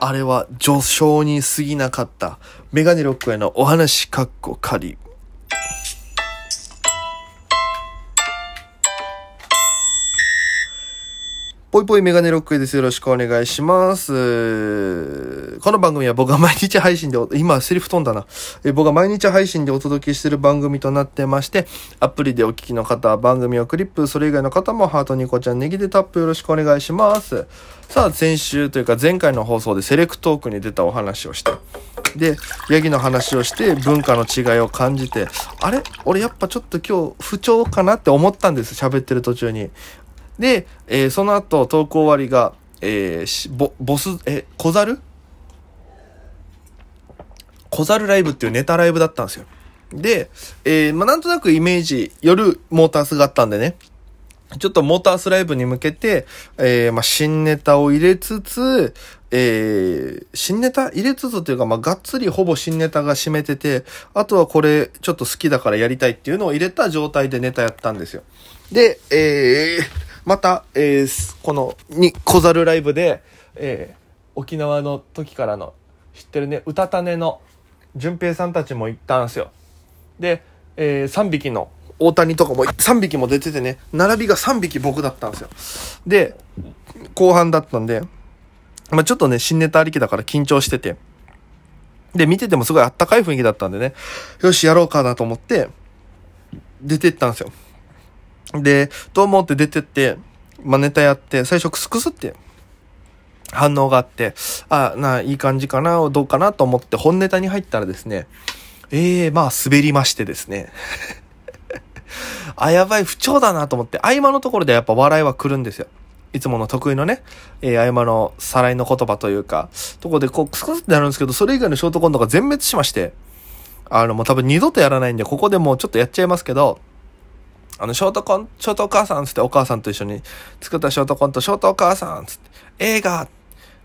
あれは序章に過ぎなかった。メガネロックへのお話かっこ仮。ぽいぽいメガネロックです。よろしくお願いします。この番組は僕が毎日配信で、今セリフ飛んだな。え僕が毎日配信でお届けしている番組となってまして、アプリでお聞きの方は番組をクリップ、それ以外の方もハートニコちゃんネギでタップよろしくお願いします。さあ、先週というか前回の放送でセレクトークに出たお話をして、で、ヤギの話をして文化の違いを感じて、あれ？俺やっぱちょっと今日不調かなって思ったんです。喋ってる途中に。で、えー、その後、投稿終わりが、えー、ボ、ボス、え、小猿？小猿ライブっていうネタライブだったんですよ。で、えー、まあ、なんとなくイメージ、夜モータースがあったんでね、ちょっとモータースライブに向けて、えー、まあ、新ネタを入れつつ、えー、新ネタ入れつつというか、まあ、がっつりほぼ新ネタが占めてて、あとはこれちょっと好きだからやりたいっていうのを入れた状態でネタやったんですよ。で、えー、また、えー、この、に、小猿ライブで、えー、沖縄の時からの、知ってるね、歌種の、淳平さんたちも行ったんですよ。で、えー、3匹の、大谷とかも3匹も出ててね、並びが3匹僕だったんですよ。で、後半だったんで、まあ、ちょっとね、新ネタありきだから緊張してて、で、見ててもすごいあったかい雰囲気だったんでね、よし、やろうかなと思って、出てったんですよ。で、どうもって出てって、まあ、ネタやって、最初クスクスって反応があって、あ、な、いい感じかな、どうかなと思って本ネタに入ったらですね、ええー、まあ滑りましてですね。あ、やばい、不調だなと思って、合間のところでやっぱ笑いは来るんですよ。いつもの得意のね、えー、合間のさらいの言葉というか、とこでこう、クスクスってなるんですけど、それ以外のショートコントが全滅しまして、あの、もう多分二度とやらないんで、ここでもうちょっとやっちゃいますけど、あの、ショートコン、ショートお母さんつってお母さんと一緒に作ったショートコント、ショートお母さんつって、映画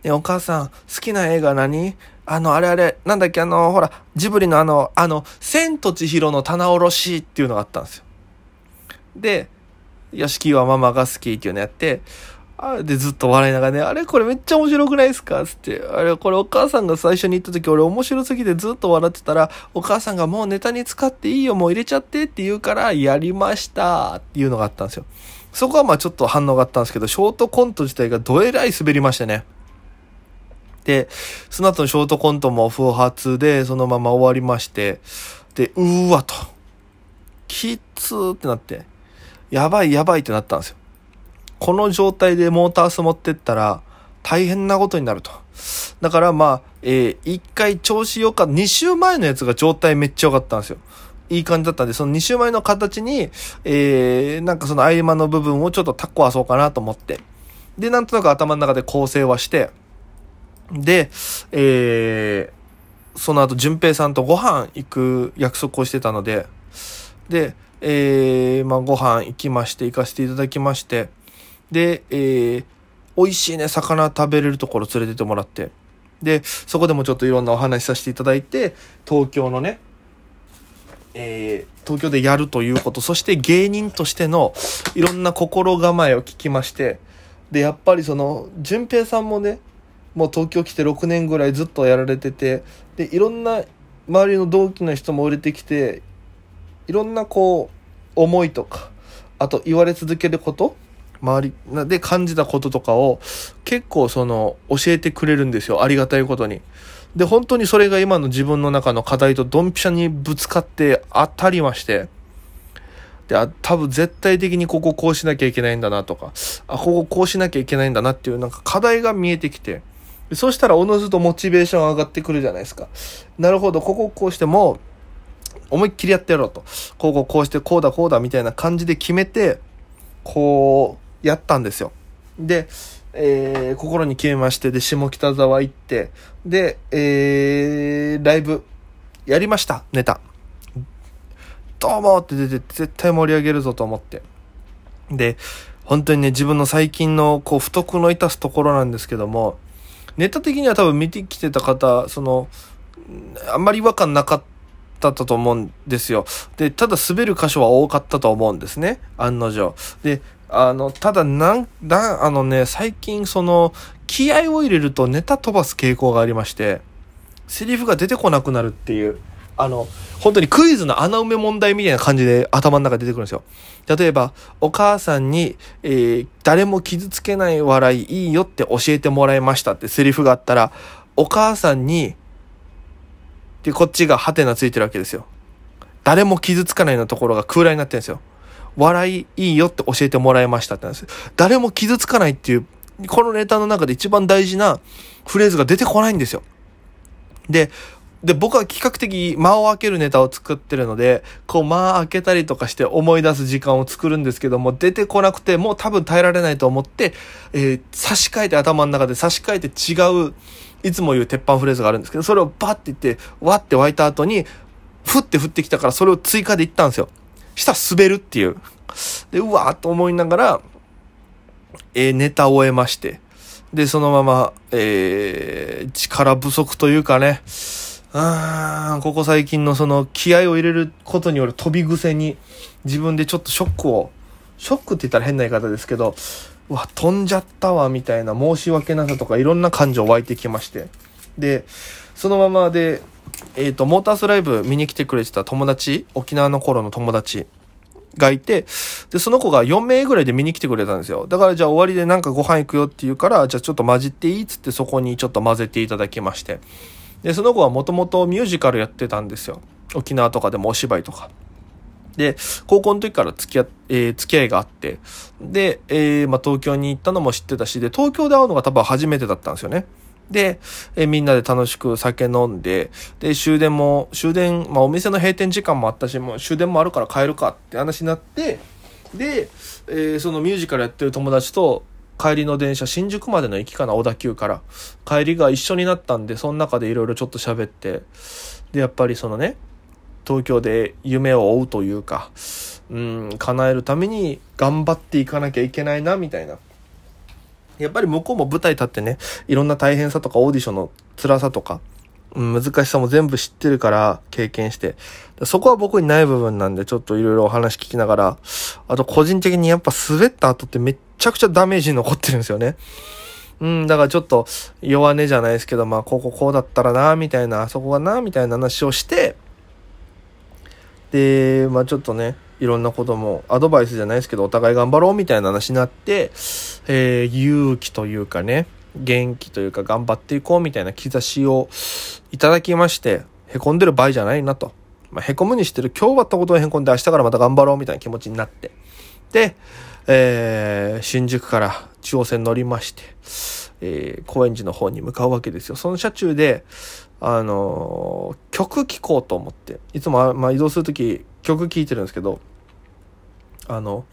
ね、お母さん、好きな映画何？あの、あれあれ、なんだっけ、あの、ほら、ジブリのあの、あの、千と千尋の棚卸しっていうのがあったんですよ。で、よしきはママが好きっていうのやって、あで、ずっと笑いながらね、あれこれめっちゃ面白くないですか？つって。あれこれお母さんが最初に言った時俺面白すぎてずっと笑ってたら、お母さんがもうネタに使っていいよ、もう入れちゃってって言うから、やりましたっていうのがあったんですよ。そこはまあちょっと反応があったんですけど、ショートコント自体がどえらい滑りましたね。で、その後のショートコントも不発で、そのまま終わりまして、で、うーわと。きつーってなって、やばいやばいってなったんですよ。この状態でモータース持ってったら大変なことになると。だからまあ、えー、一回調子良かった。2週前のやつが状態めっちゃ良かったんですよ。いい感じだったんで、その2週前の形に、えー、なんかその合間の部分をちょっとタッコわそうかなと思って。で、なんとなく頭の中で構成はして、で、えー、その後、淳平さんとご飯行く約束をしてたので、で、えー、まあ、ご飯行きまして、行かせていただきまして、で、えー、美味しいね、魚食べれるところ連れてってもらって、で、そこでもちょっといろんなお話しさせていただいて、東京のね、えー、東京でやるということ、そして芸人としてのいろんな心構えを聞きまして、で、やっぱりその、淳平さんもね、もう東京来て6年ぐらいずっとやられてて、で、いろんな周りの同期の人も売れてきて、いろんなこう、思いとか、あと言われ続けること周りで感じたこととかを結構その教えてくれるんですよ。ありがたいことに。で、本当にそれが今の自分の中の課題とドンピシャにぶつかって当たりまして、で、あ、多分絶対的にこここうしなきゃいけないんだなとか、あ、こここうしなきゃいけないんだなっていうなんか課題が見えてきて、そしたらおのずとモチベーション上がってくるじゃないですか。なるほど、こここうしても、思いっきりやってやろうと。こうこうこうしてこうだこうだみたいな感じで決めて、こう、やったんですよ。で、えー、心に決めまして、で、下北沢行って、で、えー、ライブ、やりました、ネタ。どうもって出て、絶対盛り上げるぞと思って。で、本当にね、自分の最近の、こう、不徳の致すところなんですけども、ネタ的には多分見てきてた方、その、あんまり違和感なかったと思うんですよ。で、ただ滑る箇所は多かったと思うんですね。案の定。で、あの、ただなん、だ、あのね、最近その、気合を入れるとネタ飛ばす傾向がありまして、セリフが出てこなくなるっていう、あの、本当にクイズの穴埋め問題みたいな感じで頭の中出てくるんですよ。例えば、お母さんに、えー、誰も傷つけない笑いいいよって教えてもらいましたってセリフがあったら、お母さんに、で、こっちがハテナついてるわけですよ。誰も傷つかないのところが空欄になってるんですよ。笑いいいよって教えてもらいましたってなんです。誰も傷つかないっていう、このネタの中で一番大事なフレーズが出てこないんですよ。で、で、僕は比較的間を開けるネタを作ってるので、こう間開けたりとかして思い出す時間を作るんですけども、出てこなくてもう多分耐えられないと思って、えー、差し替えて頭の中で差し替えて違う、いつも言う鉄板フレーズがあるんですけど、それをバッて言って、わって湧いた後に、ふって降ってきたからそれを追加で言ったんですよ。した滑るっていう。で、うわーと思いながら、えー、ネタを終えまして。で、そのまま、えー、力不足というかね、あここ最近のその気合を入れることによる飛び癖に自分でちょっとショックを、ショックって言ったら変な言い方ですけど、うわ、飛んじゃったわ、みたいな申し訳なさとかいろんな感情湧いてきまして。で、そのままで、えっ、ー、と、モータースライブ見に来てくれてた友達、沖縄の頃の友達がいて、で、その子が4名ぐらいで見に来てくれたんですよ。だからじゃあ終わりでなんかご飯行くよって言うから、じゃあちょっと混じっていいっつってそこにちょっと混ぜていただきまして。で、その子はもともとミュージカルやってたんですよ。沖縄とかでもお芝居とか。で、高校の時から付き合、えー、付き合いがあって、で、えー、まあ、東京に行ったのも知ってたし、で、東京で会うのが多分初めてだったんですよね。で、え、みんなで楽しく酒飲んで、で、終電も、終電、まあ、お店の閉店時間もあったし、もう終電もあるから帰るかって話になって、で、えー、そのミュージカルやってる友達と、帰りの電車、新宿までの駅かな、小田急から。帰りが一緒になったんで、その中でいろいろちょっと喋って、で、やっぱりそのね、東京で夢を追うというか、うん、叶えるために頑張っていかなきゃいけないな、みたいな。やっぱり向こうも舞台立ってね、いろんな大変さとかオーディションの辛さとか、難しさも全部知ってるから経験して。そこは僕にない部分なんでちょっといろいろお話聞きながら、あと個人的にやっぱ滑った後ってめっちゃくちゃダメージ残ってるんですよね。うん、だからちょっと弱音じゃないですけど、まあこここうだったらな、みたいな、あそこがな、みたいな話をして、で、まあちょっとね、いろんなこともアドバイスじゃないですけど、お互い頑張ろうみたいな話になって、えー、勇気というかね、元気というか頑張っていこうみたいな兆しをいただきまして、凹んでる場合じゃないなと。まあ、凹むにしてる今日終わったことを凹んで明日からまた頑張ろうみたいな気持ちになって。で、えー、新宿から中央線乗りまして、えー、高円寺の方に向かうわけですよ。その車中で、あのー、曲聴こうと思って、いつも、まあ、移動するとき曲聴いてるんですけど、あの、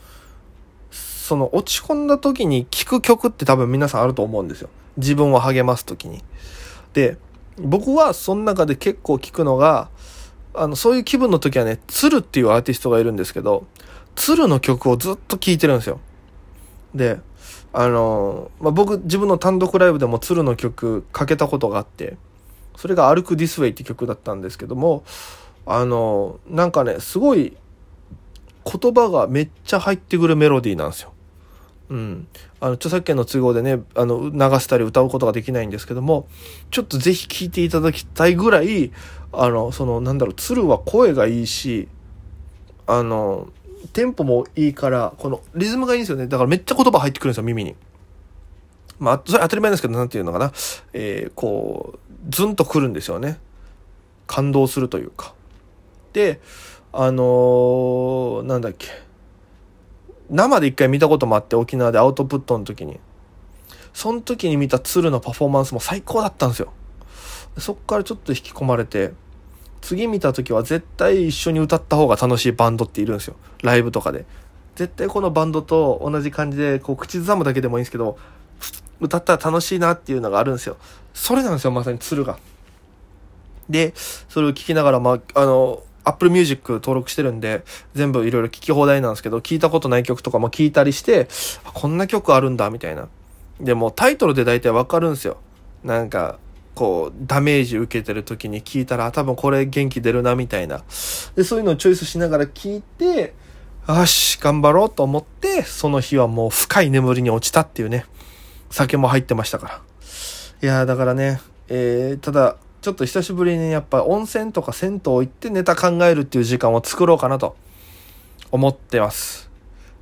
その落ち込んだ時に聴く曲って多分皆さんあると思うんですよ。自分を励ます時に。で、僕はその中で結構聴くのが、あの、そういう気分の時はね、鶴っていうアーティストがいるんですけど、鶴の曲をずっと聴いてるんですよ。で、あの、まあ、僕自分の単独ライブでも鶴の曲かけたことがあって、それが歩くディスウェイって曲だったんですけども、あの、なんかね、すごい言葉がめっちゃ入ってくるメロディーなんですよ。うん。あの、著作権の都合でね、あの、流したり歌うことができないんですけども、ちょっとぜひ聴いていただきたいぐらい、あの、その、なんだろう、鶴は声がいいし、あの、テンポもいいから、このリズムがいいんですよね。だからめっちゃ言葉入ってくるんですよ、耳に。まあ、それ当たり前ですけど、なんていうのかな。えー、こう、ズンとくるんですよね。感動するというか。で、あのー、なんだっけ。生で一回見たこともあって沖縄でアウトプットの時に。その時に見た鶴のパフォーマンスも最高だったんですよ。そっからちょっと引き込まれて、次見た時は絶対一緒に歌った方が楽しいバンドっているんですよ。ライブとかで。絶対このバンドと同じ感じで、こう口ずさむだけでもいいんですけど、歌ったら楽しいなっていうのがあるんですよ。それなんですよ、まさに鶴が。で、それを聞きながら、まあ、あの、Apple Music 登録してるんで、全部いろいろ聞き放題なんですけど、聞いたことない曲とかも聞いたりして、こんな曲あるんだ、みたいな。でもタイトルで大体わかるんですよ。なんか、こう、ダメージ受けてる時に聞いたら、多分これ元気出るな、みたいな。で、そういうのをチョイスしながら聞いて、よし、頑張ろうと思って、その日はもう深い眠りに落ちたっていうね。酒も入ってましたから。いやーだからね、えー、ただ、ちょっと久しぶりにやっぱ温泉とか銭湯行ってネタ考えるっていう時間を作ろうかなと思ってます。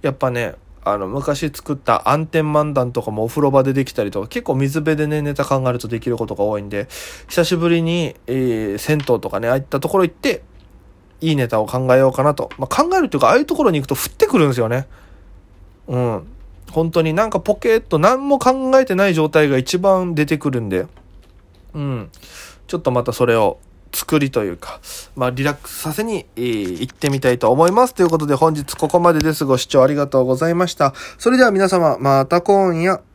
やっぱね、あの、昔作った暗転漫談とかもお風呂場でできたりとか、結構水辺でね、ネタ考えるとできることが多いんで、久しぶりに、えー、銭湯とかね、ああいったところ行って、いいネタを考えようかなと。まあ、考えるっていうか、ああいうところに行くと降ってくるんですよね。うん。本当になんかポケット何も考えてない状態が一番出てくるんで、うん。ちょっとまたそれを作りというか、まあリラックスさせに、えー行ってみたいと思います。ということで本日ここまでです。ご視聴ありがとうございました。それでは皆様、また今夜。